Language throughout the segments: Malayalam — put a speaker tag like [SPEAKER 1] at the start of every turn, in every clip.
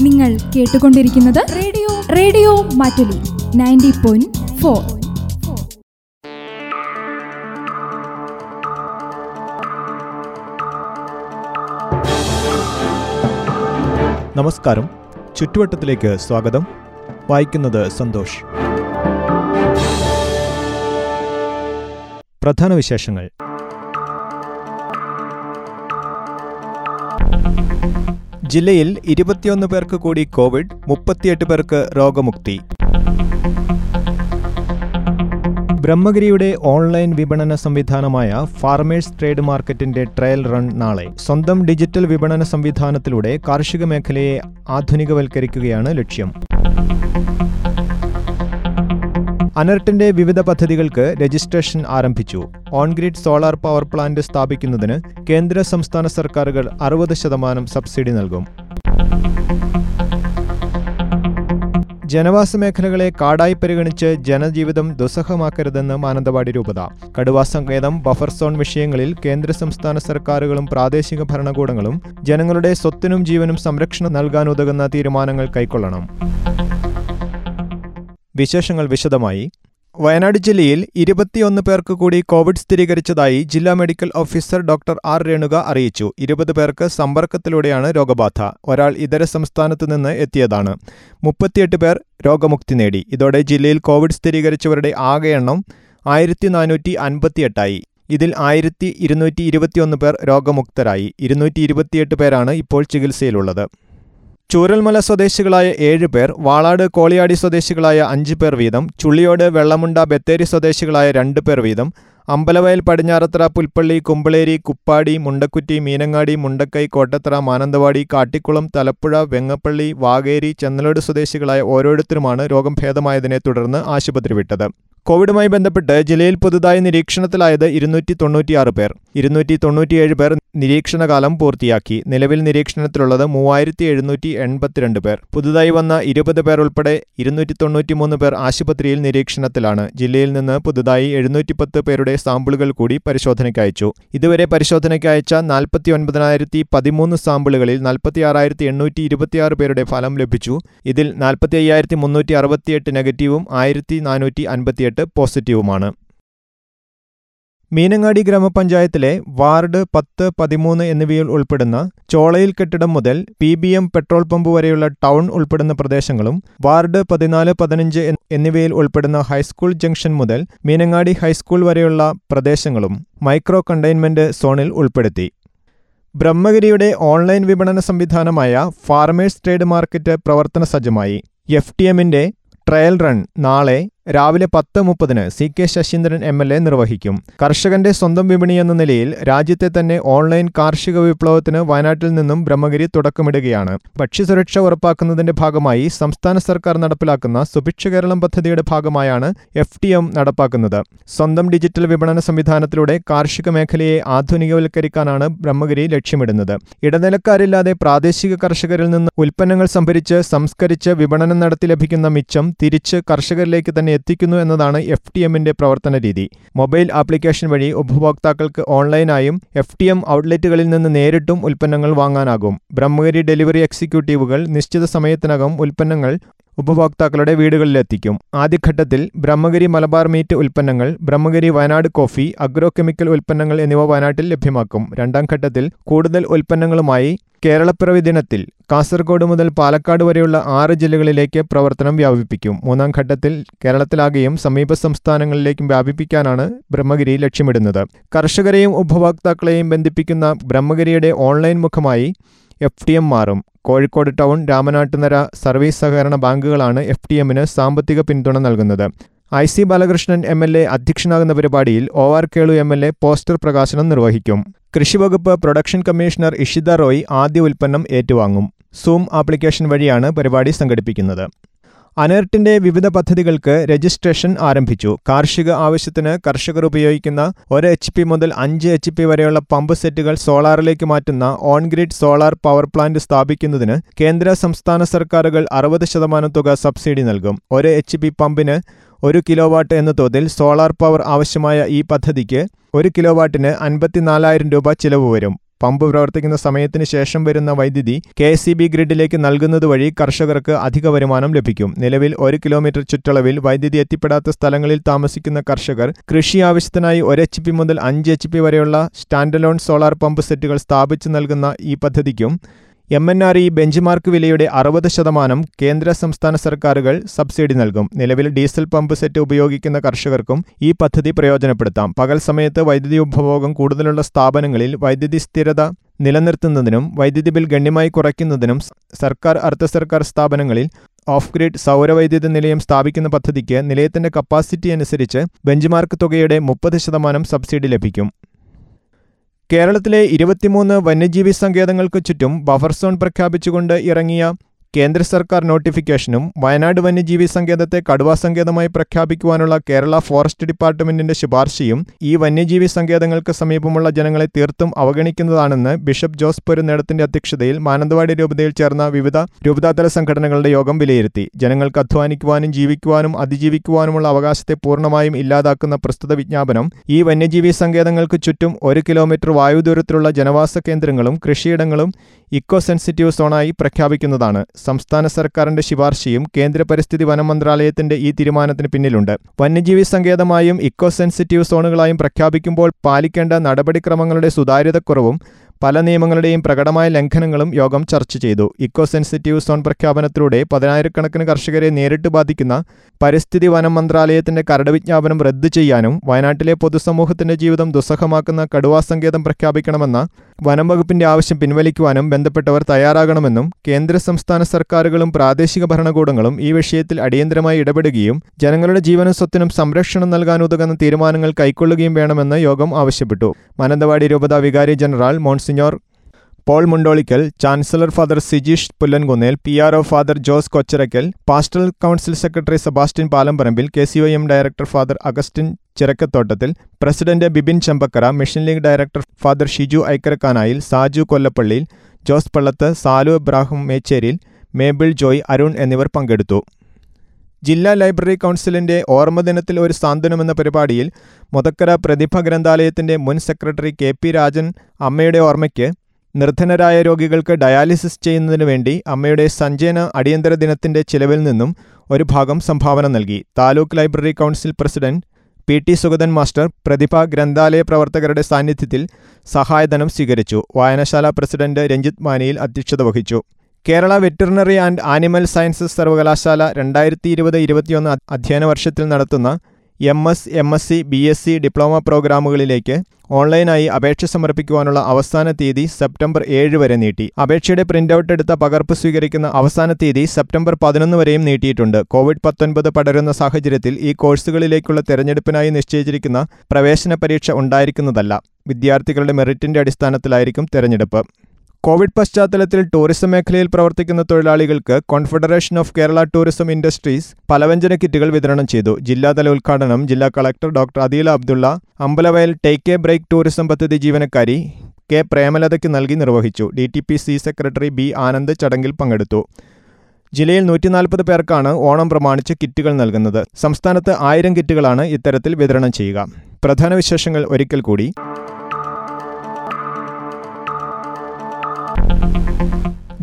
[SPEAKER 1] നിങ്ങൾ കേട്ടുകൊണ്ടിരിക്കുന്നത് radio. Radio Mattoli ninety point four.
[SPEAKER 2] നമസ്കാരം. ചുറ്റുവട്ടത്തിലേക്ക് സ്വാഗതം. വായിക്കുന്നത് സന്തോഷ്. പ്രധാന വിശേഷങ്ങൾ. ജില്ലയിൽ ഇരുപത്തിയൊന്ന് പേർക്ക് കൂടി കോവിഡ് മുപ്പത്തിയെട്ട് പേർക്ക് രോഗമുക്തി. ബ്രഹ്മഗിരിയുടെ ഓൺലൈൻ വിപണന സംവിധാനമായ ഫാർമേഴ്സ് ട്രേഡ് മാർക്കറ്റിന്റെ ട്രയൽ റൺ നാളെ. സ്വന്തം ഡിജിറ്റൽ വിപണന സംവിധാനത്തിലൂടെ കാർഷിക മേഖലയെ ആധുനികവൽക്കരിക്കുകയാണ് ലക്ഷ്യം. അനർട്ടിന്റെ വിവിധ പദ്ധതികൾക്ക് രജിസ്ട്രേഷൻ ആരംഭിച്ചു. ഓൺഗ്രിഡ് സോളാർ പവർ പ്ലാന്റ് സ്ഥാപിക്കുന്നതിന് കേന്ദ്ര സംസ്ഥാന സർക്കാരുകൾ അറുപത് ശതമാനം സബ്സിഡി നൽകും. ജനവാസ മേഖലകളെ കാടായി പരിഗണിച്ച് ജനജീവിതം ദുസ്സഹമാക്കരുതെന്ന് മാനന്തവാടി രൂപത. കടുവാ സങ്കേതം ബഫർ സോൺ വിഷയങ്ങളിൽ കേന്ദ്ര സംസ്ഥാന സർക്കാരുകളും പ്രാദേശിക ഭരണകൂടങ്ങളും ജനങ്ങളുടെ സ്വത്തിനും ജീവനും സംരക്ഷണം നൽകാനുതകുന്ന തീരുമാനങ്ങൾ കൈക്കൊള്ളണം. വിശേഷങ്ങൾ വിശദമായി. വയനാട് ജില്ലയിൽ ഇരുപത്തിയൊന്ന് പേർക്ക് കൂടി കോവിഡ് സ്ഥിരീകരിച്ചതായി ജില്ലാ medical officer doctor R. Renuka അറിയിച്ചു. ഇരുപത് പേർക്ക് സമ്പർക്കത്തിലൂടെയാണ് രോഗബാധ. ഒരാൾ ഇതര സംസ്ഥാനത്തു നിന്ന് എത്തിയതാണ്. മുപ്പത്തിയെട്ട് പേർ രോഗമുക്തി നേടി. ഇതോടെ ജില്ലയിൽ കോവിഡ് സ്ഥിരീകരിച്ചവരുടെ ആകെ എണ്ണം ആയിരത്തി നാനൂറ്റി അൻപത്തിയെട്ടായി ഇതിൽ ആയിരത്തി ഇരുന്നൂറ്റി ഇരുപത്തിയൊന്ന് പേർ രോഗമുക്തരായി. ഇരുന്നൂറ്റി ഇരുപത്തിയെട്ട് പേരാണ് ഇപ്പോൾ ചികിത്സയിലുള്ളത്. ചൂരൽമല സ്വദേശികളായ ഏഴ് പേർ വാളാട് കോളിയാടി സ്വദേശികളായ അഞ്ച് പേർ വീതം ചുള്ളിയോട് വെള്ളമുണ്ട ബത്തേരി സ്വദേശികളായ രണ്ട് പേർ വീതം അമ്പലവയൽ പടിഞ്ഞാറത്തറ പുൽപ്പള്ളി കുമ്പളേരി കുപ്പാടി മുണ്ടക്കുറ്റി മീനങ്ങാടി മുണ്ടക്കൈ കോട്ടത്തറ മാനന്തവാടി കാട്ടിക്കുളം തലപ്പുഴ വെങ്ങപ്പള്ളി വാകേരി ചെന്നലോട് സ്വദേശികളായ ഓരോരുത്തരുമാണ് രോഗം ഭേദമായതിനെ തുടർന്ന് ആശുപത്രി വിട്ടത്. കോവിഡുമായി ബന്ധപ്പെട്ട് ജില്ലയിൽ പുതുതായി നിരീക്ഷണത്തിലായത് ഇരുന്നൂറ്റി തൊണ്ണൂറ്റിയാറ് പേർ. ഇരുന്നൂറ്റി തൊണ്ണൂറ്റിയേഴ് പേർ നിരീക്ഷണകാലം പൂർത്തിയാക്കി. നിലവിൽ നിരീക്ഷണത്തിലുള്ളത് മൂവായിരത്തി എഴുന്നൂറ്റി എൺപത്തിരണ്ട് പേർ. പുതുതായി വന്ന ഇരുപത് പേർ ഉൾപ്പെടെ ഇരുന്നൂറ്റി തൊണ്ണൂറ്റിമൂന്ന് പേർ ആശുപത്രിയിൽ നിരീക്ഷണത്തിലാണ്. ജില്ലയിൽ നിന്ന് പുതുതായി എഴുന്നൂറ്റിപ്പത്ത് പേരുടെ സാമ്പിളുകൾ കൂടി പരിശോധനയ്ക്ക് അയച്ചു. ഇതുവരെ പരിശോധനയ്ക്ക് അയച്ച നാൽപ്പത്തി ഒൻപതിനായിരത്തി പതിമൂന്ന് സാമ്പിളുകളിൽ നാൽപ്പത്തിയാറായിരത്തി എണ്ണൂറ്റി ഇരുപത്തിയാറ് പേരുടെ ഫലം ലഭിച്ചു. ഇതിൽ നാൽപ്പത്തി അയ്യായിരത്തി മുന്നൂറ്റി അറുപത്തിയെട്ട് നെഗറ്റീവും ആയിരത്തി നാനൂറ്റി അൻപത്തിയെട്ട് പോസിറ്റീവുമാണ്. മീനങ്ങാടി ഗ്രാമപഞ്ചായത്തിലെ വാർഡ് പത്ത് പതിമൂന്ന് എന്നിവയിൽ ഉൾപ്പെടുന്ന ചോളയിൽ കെട്ടിടം മുതൽ P B M petrol pump വരെയുള്ള ടൗൺ ഉൾപ്പെടുന്ന പ്രദേശങ്ങളും വാർഡ് പതിനാല് പതിനഞ്ച് എന്നിവയിൽ ഉൾപ്പെടുന്ന ഹൈസ്കൂൾ ജംഗ്ഷൻ മുതൽ മീനങ്ങാടി ഹൈസ്കൂൾ വരെയുള്ള പ്രദേശങ്ങളും മൈക്രോ കണ്ടെയ്ൻമെന്റ് സോണിൽ ഉൾപ്പെടുത്തി. ബ്രഹ്മഗിരിയുടെ ഓൺലൈൻ വിപണന സംവിധാനമായ ഫാർമേഴ്സ് ട്രേഡ് മാർക്കറ്റ് പ്രവർത്തന സജ്ജമായി. എഫ് ടി എമ്മിന്റെ ട്രയൽ റൺ നാളെ രാവിലെ പത്ത് മുപ്പതിന് C K Saseendran M L A നിർവഹിക്കും. കർഷകന്റെ സ്വന്തം വിപണി എന്ന നിലയിൽ രാജ്യത്തെ തന്നെ ഓൺലൈൻ കാർഷിക വിപ്ലവത്തിന് വയനാട്ടിൽ നിന്നും ബ്രഹ്മഗിരി തുടക്കമിടുകയാണ്. ഭക്ഷ്യസുരക്ഷ ഉറപ്പാക്കുന്നതിന്റെ ഭാഗമായി സംസ്ഥാന സർക്കാർ നടപ്പിലാക്കുന്ന സുഭിക്ഷ കേരളം പദ്ധതിയുടെ ഭാഗമായാണ് എഫ് ടി എം നടപ്പാക്കുന്നത്. സ്വന്തം ഡിജിറ്റൽ വിപണന സംവിധാനത്തിലൂടെ കാർഷിക മേഖലയെ ആധുനികവൽക്കരിക്കാനാണ് ബ്രഹ്മഗിരി ലക്ഷ്യമിടുന്നത്. ഇടനിലക്കാരില്ലാതെ പ്രാദേശിക കർഷകരിൽ നിന്ന് ഉൽപ്പന്നങ്ങൾ സംഭരിച്ച് സംസ്കരിച്ച് വിപണനം നടത്തി ലഭിക്കുന്ന മിച്ചം തിരിച്ച് കർഷകരിലേക്ക് തന്നെ എത്തിക്കുന്നു എന്നതാണ് എഫ് ടി എമ്മിന്റെ പ്രവർത്തന രീതി. മൊബൈൽ ആപ്ലിക്കേഷൻ വഴി ഉപഭോക്താക്കൾക്ക് ഓൺലൈനായും എഫ് ടി എം ഔട്ട്ലെറ്റുകളിൽ നിന്ന് നേരിട്ടും ഉൽപ്പന്നങ്ങൾ വാങ്ങാനാകും. ബ്രഹ്മഗിരി ഡെലിവറി എക്സിക്യൂട്ടീവുകൾ നിശ്ചിത സമയത്തിനകം ഉൽപ്പന്നങ്ങൾ ഉപഭോക്താക്കളുടെ വീടുകളിലെത്തിക്കും. ആദ്യഘട്ടത്തിൽ ബ്രഹ്മഗിരി മലബാർ മീറ്റ് ഉൽപ്പന്നങ്ങൾ Brahmagiri Wayanad coffee agro chemical ഉൽപ്പന്നങ്ങൾ എന്നിവ വയനാട്ടിൽ ലഭ്യമാക്കും. രണ്ടാം ഘട്ടത്തിൽ കൂടുതൽ ഉൽപ്പന്നങ്ങളുമായി കേരളപ്പിറവി ദിനത്തിൽ കാസർഗോഡ് മുതൽ പാലക്കാട് വരെയുള്ള ആറ് ജില്ലകളിലേക്ക് പ്രവർത്തനം വ്യാപിപ്പിക്കും. മൂന്നാം ഘട്ടത്തിൽ കേരളത്തിലാകെയും സമീപ സംസ്ഥാനങ്ങളിലേക്കും വ്യാപിപ്പിക്കാനാണ് ബ്രഹ്മഗിരി ലക്ഷ്യമിടുന്നത്. കർഷകരെയും ഉപഭോക്താക്കളെയും ബന്ധിപ്പിക്കുന്ന ബ്രഹ്മഗിരിയുടെ ഓൺലൈൻ മുഖമായി എഫ് ടി എം മാറും. കോഴിക്കോട് ടൗൺ രാമനാട്ടുനര സർവീസ് സഹകരണ ബാങ്കുകളാണ് എഫ് ടി എമ്മിന് സാമ്പത്തിക പിന്തുണ നൽകുന്നത്. I C Balakrishnan M L A അധ്യക്ഷനാകുന്ന പരിപാടിയിൽ O R Kelu M L A poster പ്രകാശനം നിർവഹിക്കും. കൃഷിവകുപ്പ് പ്രൊഡക്ഷൻ കമ്മീഷണർ ഇഷിത റോയ് ആദ്യ ഉൽപ്പന്നം ഏറ്റുവാങ്ങും. സൂം ആപ്ലിക്കേഷൻ വഴിയാണ് പരിപാടി സംഘടിപ്പിക്കുന്നത്. അനേർട്ടിന്റെ വിവിധ പദ്ധതികൾക്ക് രജിസ്ട്രേഷൻ ആരംഭിച്ചു. കാർഷിക ആവശ്യത്തിന് കർഷകർ ഉപയോഗിക്കുന്ന ഒരു എച്ച് പി മുതൽ അഞ്ച് എച്ച് പി വരെയുള്ള പമ്പ് സെറ്റുകൾ സോളാറിലേക്ക് മാറ്റുന്ന ഓൺഗ്രിഡ് സോളാർ പവർ പ്ലാന്റ് സ്ഥാപിക്കുന്നതിന് കേന്ദ്ര സംസ്ഥാന സർക്കാരുകൾ അറുപത് ശതമാനം തുക സബ്സിഡി നൽകും. ഒരു എച്ച് പി പമ്പിന് ഒരു കിലോവാട്ട് എന്ന തോതിൽ സോളാർ പവർ ആവശ്യമായ ഈ പദ്ധതിക്ക് ഒരു കിലോവാട്ടിന് അൻപത്തിനാലായിരം രൂപ ചിലവ് വരും. പമ്പ് പ്രവർത്തിക്കുന്ന സമയത്തിന് ശേഷം വരുന്ന വൈദ്യുതി കെ സി ബി ഗ്രിഡിലേക്ക് നൽകുന്നത് വഴി കർഷകർക്ക് അധിക വരുമാനം ലഭിക്കും. നിലവിൽ ഒരു കിലോമീറ്റർ ചുറ്റളവിൽ വൈദ്യുതി എത്തിപ്പെടാത്ത സ്ഥലങ്ങളിൽ താമസിക്കുന്ന കർഷകർ കൃഷി ആവശ്യത്തിനായി ഒരു എച്ച് പി മുതൽ അഞ്ച് എച്ച് പി വരെയുള്ള സ്റ്റാൻഡലോൺ സോളാർ പമ്പ് സെറ്റുകൾ സ്ഥാപിച്ചു നൽകുന്ന ഈ പദ്ധതിക്കും M N R E benchmark വിലയുടെ അറുപത് ശതമാനം കേന്ദ്ര സംസ്ഥാന സർക്കാരുകൾ സബ്സിഡി നൽകും. നിലവിൽ ഡീസൽ പമ്പ് സെറ്റ് ഉപയോഗിക്കുന്ന കർഷകർക്കും ഈ പദ്ധതി പ്രയോജനപ്പെടുത്താം. പകൽ സമയത്ത് വൈദ്യുതി ഉപഭോഗം കൂടുതലുള്ള സ്ഥാപനങ്ങളിൽ വൈദ്യുതി സ്ഥിരത നിലനിർത്തുന്നതിനും വൈദ്യുതി ബിൽ ഗണ്യമായി കുറയ്ക്കുന്നതിനും സർക്കാർ അർദ്ധ സർക്കാർ സ്ഥാപനങ്ങളിൽ ഓഫ് ഗ്രിഡ് സൗരവൈദ്യുത നിലയം സ്ഥാപിക്കുന്ന പദ്ധതിക്ക് നിലയത്തിന്റെ കപ്പാസിറ്റി അനുസരിച്ച് ബെഞ്ച്മാർക്ക് തുകയുടെ മുപ്പത് ശതമാനം സബ്സിഡി ലഭിക്കും. കേരളത്തിലെ ഇരുപത്തിമൂന്ന് വന്യജീവി സങ്കേതങ്ങൾക്ക് ചുറ്റും ബഫർ സോൺ പ്രഖ്യാപിച്ചുകൊണ്ട് ഇറങ്ങിയ കേന്ദ്ര സർക്കാർ നോട്ടിഫിക്കേഷനും വയനാട് വന്യജീവി സങ്കേതത്തെ കടുവാ സങ്കേതമായി പ്രഖ്യാപിക്കുവാനുള്ള കേരള ഫോറസ്റ്റ് ഡിപ്പാർട്ട്മെന്റിന്റെ ശുപാർശയും ഈ വന്യജീവി സങ്കേതങ്ങൾക്ക് സമീപമുള്ള ജനങ്ങളെ തീർത്തും അവഗണിക്കുന്നതാണെന്ന് ബിഷപ്പ് ജോസ് പൊരുന്നേടത്തിന്റെ അധ്യക്ഷതയിൽ മാനന്തവാടി രൂപതയിൽ ചേർന്ന വിവിധ രൂപതാതല സംഘടനകളുടെ യോഗം വിലയിരുത്തി. ജനങ്ങൾക്ക് അധ്വാനിക്കുവാനും ജീവിക്കുവാനും അതിജീവിക്കുവാനുമുള്ള അവകാശത്തെ പൂർണമായും ഇല്ലാതാക്കുന്ന പ്രസ്തുത വിജ്ഞാപനം ഈ വന്യജീവി സങ്കേതങ്ങൾക്ക് ചുറ്റും ഒരു കിലോമീറ്റർ വായുദൂരത്തിലുള്ള ജനവാസ കേന്ദ്രങ്ങളും കൃഷിയിടങ്ങളും ഇക്കോ സെൻസിറ്റീവ് സോണായി പ്രഖ്യാപിക്കുന്നതാണ്. സംസ്ഥാന സർക്കാരിന്റെ ശുപാർശയും കേന്ദ്ര പരിസ്ഥിതി വനം മന്ത്രാലയത്തിന്റെ ഈ തീരുമാനത്തിന് പിന്നിലുണ്ട്. വന്യജീവി സങ്കേതമായും ഇക്കോ സെൻസിറ്റീവ് സോണുകളായും പ്രഖ്യാപിക്കുമ്പോൾ പാലിക്കേണ്ട നടപടിക്രമങ്ങളുടെ സുതാര്യതക്കുറവും പല നിയമങ്ങളുടെയും പ്രകടമായ ലംഘനങ്ങളും യോഗം ചർച്ച ചെയ്തു. ഇക്കോ സെൻസിറ്റീവ് സോൺ പ്രഖ്യാപനത്തിലൂടെ പതിനായിരക്കണക്കിന് കർഷകരെ നേരിട്ട് ബാധിക്കുന്ന പരിസ്ഥിതി വനം മന്ത്രാലയത്തിന്റെ കരട് വിജ്ഞാപനം റദ്ദു ചെയ്യാനും വയനാട്ടിലെ പൊതുസമൂഹത്തിന്റെ ജീവിതം ദുസ്സഹമാക്കുന്ന കടുവാ സങ്കേതം പ്രഖ്യാപിക്കണമെന്ന വനം വകുപ്പിന്റെ ആവശ്യം പിൻവലിക്കുവാനും ബന്ധപ്പെട്ടവർ തയ്യാറാകണമെന്നും കേന്ദ്ര സംസ്ഥാന സർക്കാരുകളും പ്രാദേശിക ഭരണകൂടങ്ങളും ഈ വിഷയത്തിൽ അടിയന്തരമായി ഇടപെടുകയും ജനങ്ങളുടെ ജീവനും സ്വത്തിനും സംരക്ഷണം നൽകാനുതകുന്ന തീരുമാനങ്ങൾ കൈക്കൊള്ളുകയും വേണമെന്ന് യോഗം ആവശ്യപ്പെട്ടു. മാനന്തവാടി രൂപത വികാരി general monsignor Paul Mundolickal chancellor father Sijeesh Pullankunnel P R O father Jose Kocharakkal pastoral council secretary Sebastian Palamparambil K C O M director father Augustine Chirakkathottathil president Bibin Chambakkara mission league director father Shiju Aikkarakkanayil Saju Kollappalliyil Jose Pallath Salu Ibrahim Mecheriyil Mabel Joy Arun എന്നിവർ പങ്കെടുത്തു. ജില്ലാ ലൈബ്രറി കൗൺസിലിന്റെ ഓർമ്മദിനത്തിൽ ഒരു സാന്ത്വനമെന്ന പരിപാടിയിൽ മുതക്കര പ്രതിഭ ഗ്രന്ഥാലയത്തിന്റെ മുൻ സെക്രട്ടറി കെ പി രാജൻ അമ്മയുടെ ഓർമ്മയ്ക്ക് നിർധനരായ രോഗികൾക്ക് ഡയാലിസിസ് ചെയ്യുന്നതിനു വേണ്ടി അമ്മയുടെ സഞ്ജയന അടിയന്തര ദിനത്തിന്റെ ചിലവിൽ നിന്നും ഒരു ഭാഗം സംഭാവന നൽകി. Taluk library council president P T Sugathan master Prathibha ഗ്രന്ഥാലയ പ്രവർത്തകരുടെ സാന്നിധ്യത്തിൽ സഹായധനം സ്വീകരിച്ചു. വായനശാല പ്രസിഡന്റ് രഞ്ജിത്ത് മാനിയിൽ അധ്യക്ഷത വഹിച്ചു. Kerala veterinary and animal sciences സർവകലാശാല രണ്ടായിരത്തി ഇരുപത് ഇരുപത്തിയൊന്ന് അധ്യയന വർഷത്തിൽ നടത്തുന്ന M S M S C B S C diploma പ്രോഗ്രാമുകളിലേക്ക് ഓൺലൈനായി അപേക്ഷ സമർപ്പിക്കുവാനുള്ള അവസാന തീയതി സെപ്റ്റംബർ ഏഴ് വരെ നീട്ടി. അപേക്ഷയുടെ പ്രിന്റൌട്ട് എടുത്ത പകർപ്പ് സ്വീകരിക്കുന്ന അവസാന തീയതി സെപ്റ്റംബർ പതിനൊന്ന് വരെയും നീട്ടിയിട്ടുണ്ട്. കോവിഡ് പത്തൊൻപത് പടരുന്ന സാഹചര്യത്തിൽ ഈ കോഴ്സുകളിലേക്കുള്ള തെരഞ്ഞെടുപ്പിനായി നിശ്ചയിച്ചിരിക്കുന്ന പ്രവേശന പരീക്ഷ ഉണ്ടായിരിക്കുന്നതല്ല. വിദ്യാർത്ഥികളുടെ മെറിറ്റിന്റെ അടിസ്ഥാനത്തിലായിരിക്കും തെരഞ്ഞെടുപ്പ്. കോവിഡ് പശ്ചാത്തലത്തിൽ ടൂറിസം മേഖലയിൽ പ്രവർത്തിക്കുന്ന തൊഴിലാളികൾക്ക് confederation of Kerala tourism industries പലവ്യഞ്ജന കിറ്റുകൾ വിതരണം ചെയ്തു. ജില്ലാതല ഉദ്ഘാടനം ജില്ലാ collector doctor Adeela Abdulla Ambalavayal take a break tourism പദ്ധതി ജീവനക്കാരി കെ പ്രേമലതയ്ക്ക് നൽകി നിർവഹിച്ചു. D T P C secretary B Anand ചടങ്ങിൽ പങ്കെടുത്തു. ജില്ലയിൽ നൂറ്റി നാൽപ്പത് പേർക്കാണ് ഓണം പ്രമാണിച്ച് കിറ്റുകൾ നൽകുന്നത്. സംസ്ഥാനത്ത് ആയിരം കിറ്റുകളാണ് ഇത്തരത്തിൽ വിതരണം ചെയ്യുക. പ്രധാന വിശേഷങ്ങൾ ഒരിക്കൽ കൂടി.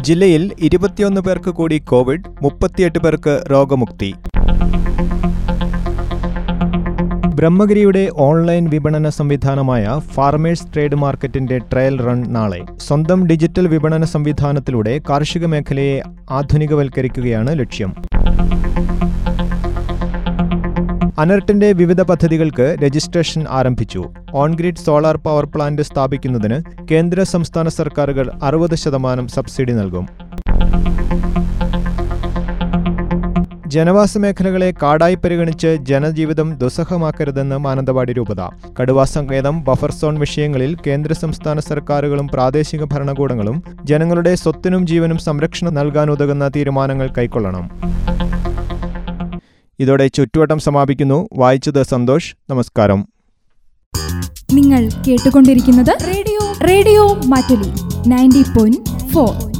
[SPEAKER 2] ജില്ലയിൽ ഇരുപത്തിയൊന്ന് പേർക്ക് കൂടി കോവിഡ് മുപ്പത്തിയെട്ട് പേർക്ക് രോഗമുക്തി. ബ്രഹ്മഗിരിയുടെ ഓൺലൈൻ വിപണന സംവിധാനമായ ഫാർമേഴ്സ് ട്രേഡ് മാർക്കറ്റിന്റെ ട്രയൽ റൺ നാളെ. സ്വന്തം ഡിജിറ്റൽ വിപണന സംവിധാനത്തിലൂടെ കാർഷിക മേഖലയെ ആധുനികവൽക്കരിക്കുകയാണ് ലക്ഷ്യം. അനർട്ടിന്റെ വിവിധ പദ്ധതികൾക്ക് രജിസ്ട്രേഷൻ ആരംഭിച്ചു. ഓൺഗ്രിഡ് സോളാർ പവർ പ്ലാന്റ് സ്ഥാപിക്കുന്നതിന് കേന്ദ്ര സംസ്ഥാന സർക്കാരുകൾ അറുപത് ശതമാനം സബ്സിഡി നൽകും. ജനവാസ മേഖലകളെ കാടായി പരിഗണിച്ച് ജനജീവിതം ദുസ്സഹമാക്കരുതെന്ന് മാനന്തവാടി രൂപത. കടുവാ സങ്കേതം ബഫർ സോൺ വിഷയങ്ങളിൽ കേന്ദ്ര സംസ്ഥാന സർക്കാരുകളും പ്രാദേശിക ഭരണകൂടങ്ങളും ജനങ്ങളുടെ സ്വത്തിനും ജീവനും സംരക്ഷണം നൽകാനുതകുന്ന തീരുമാനങ്ങൾ കൈക്കൊള്ളണം. ഇതോടെ ചുറ്റുവട്ടം സമാപിക്കുന്നു. വായിച്ചത് സന്തോഷ്. നമസ്കാരം.
[SPEAKER 1] നിങ്ങൾ കേട്ടുകൊണ്ടിരിക്കുന്നത് radio radio Mattoli ninety point four.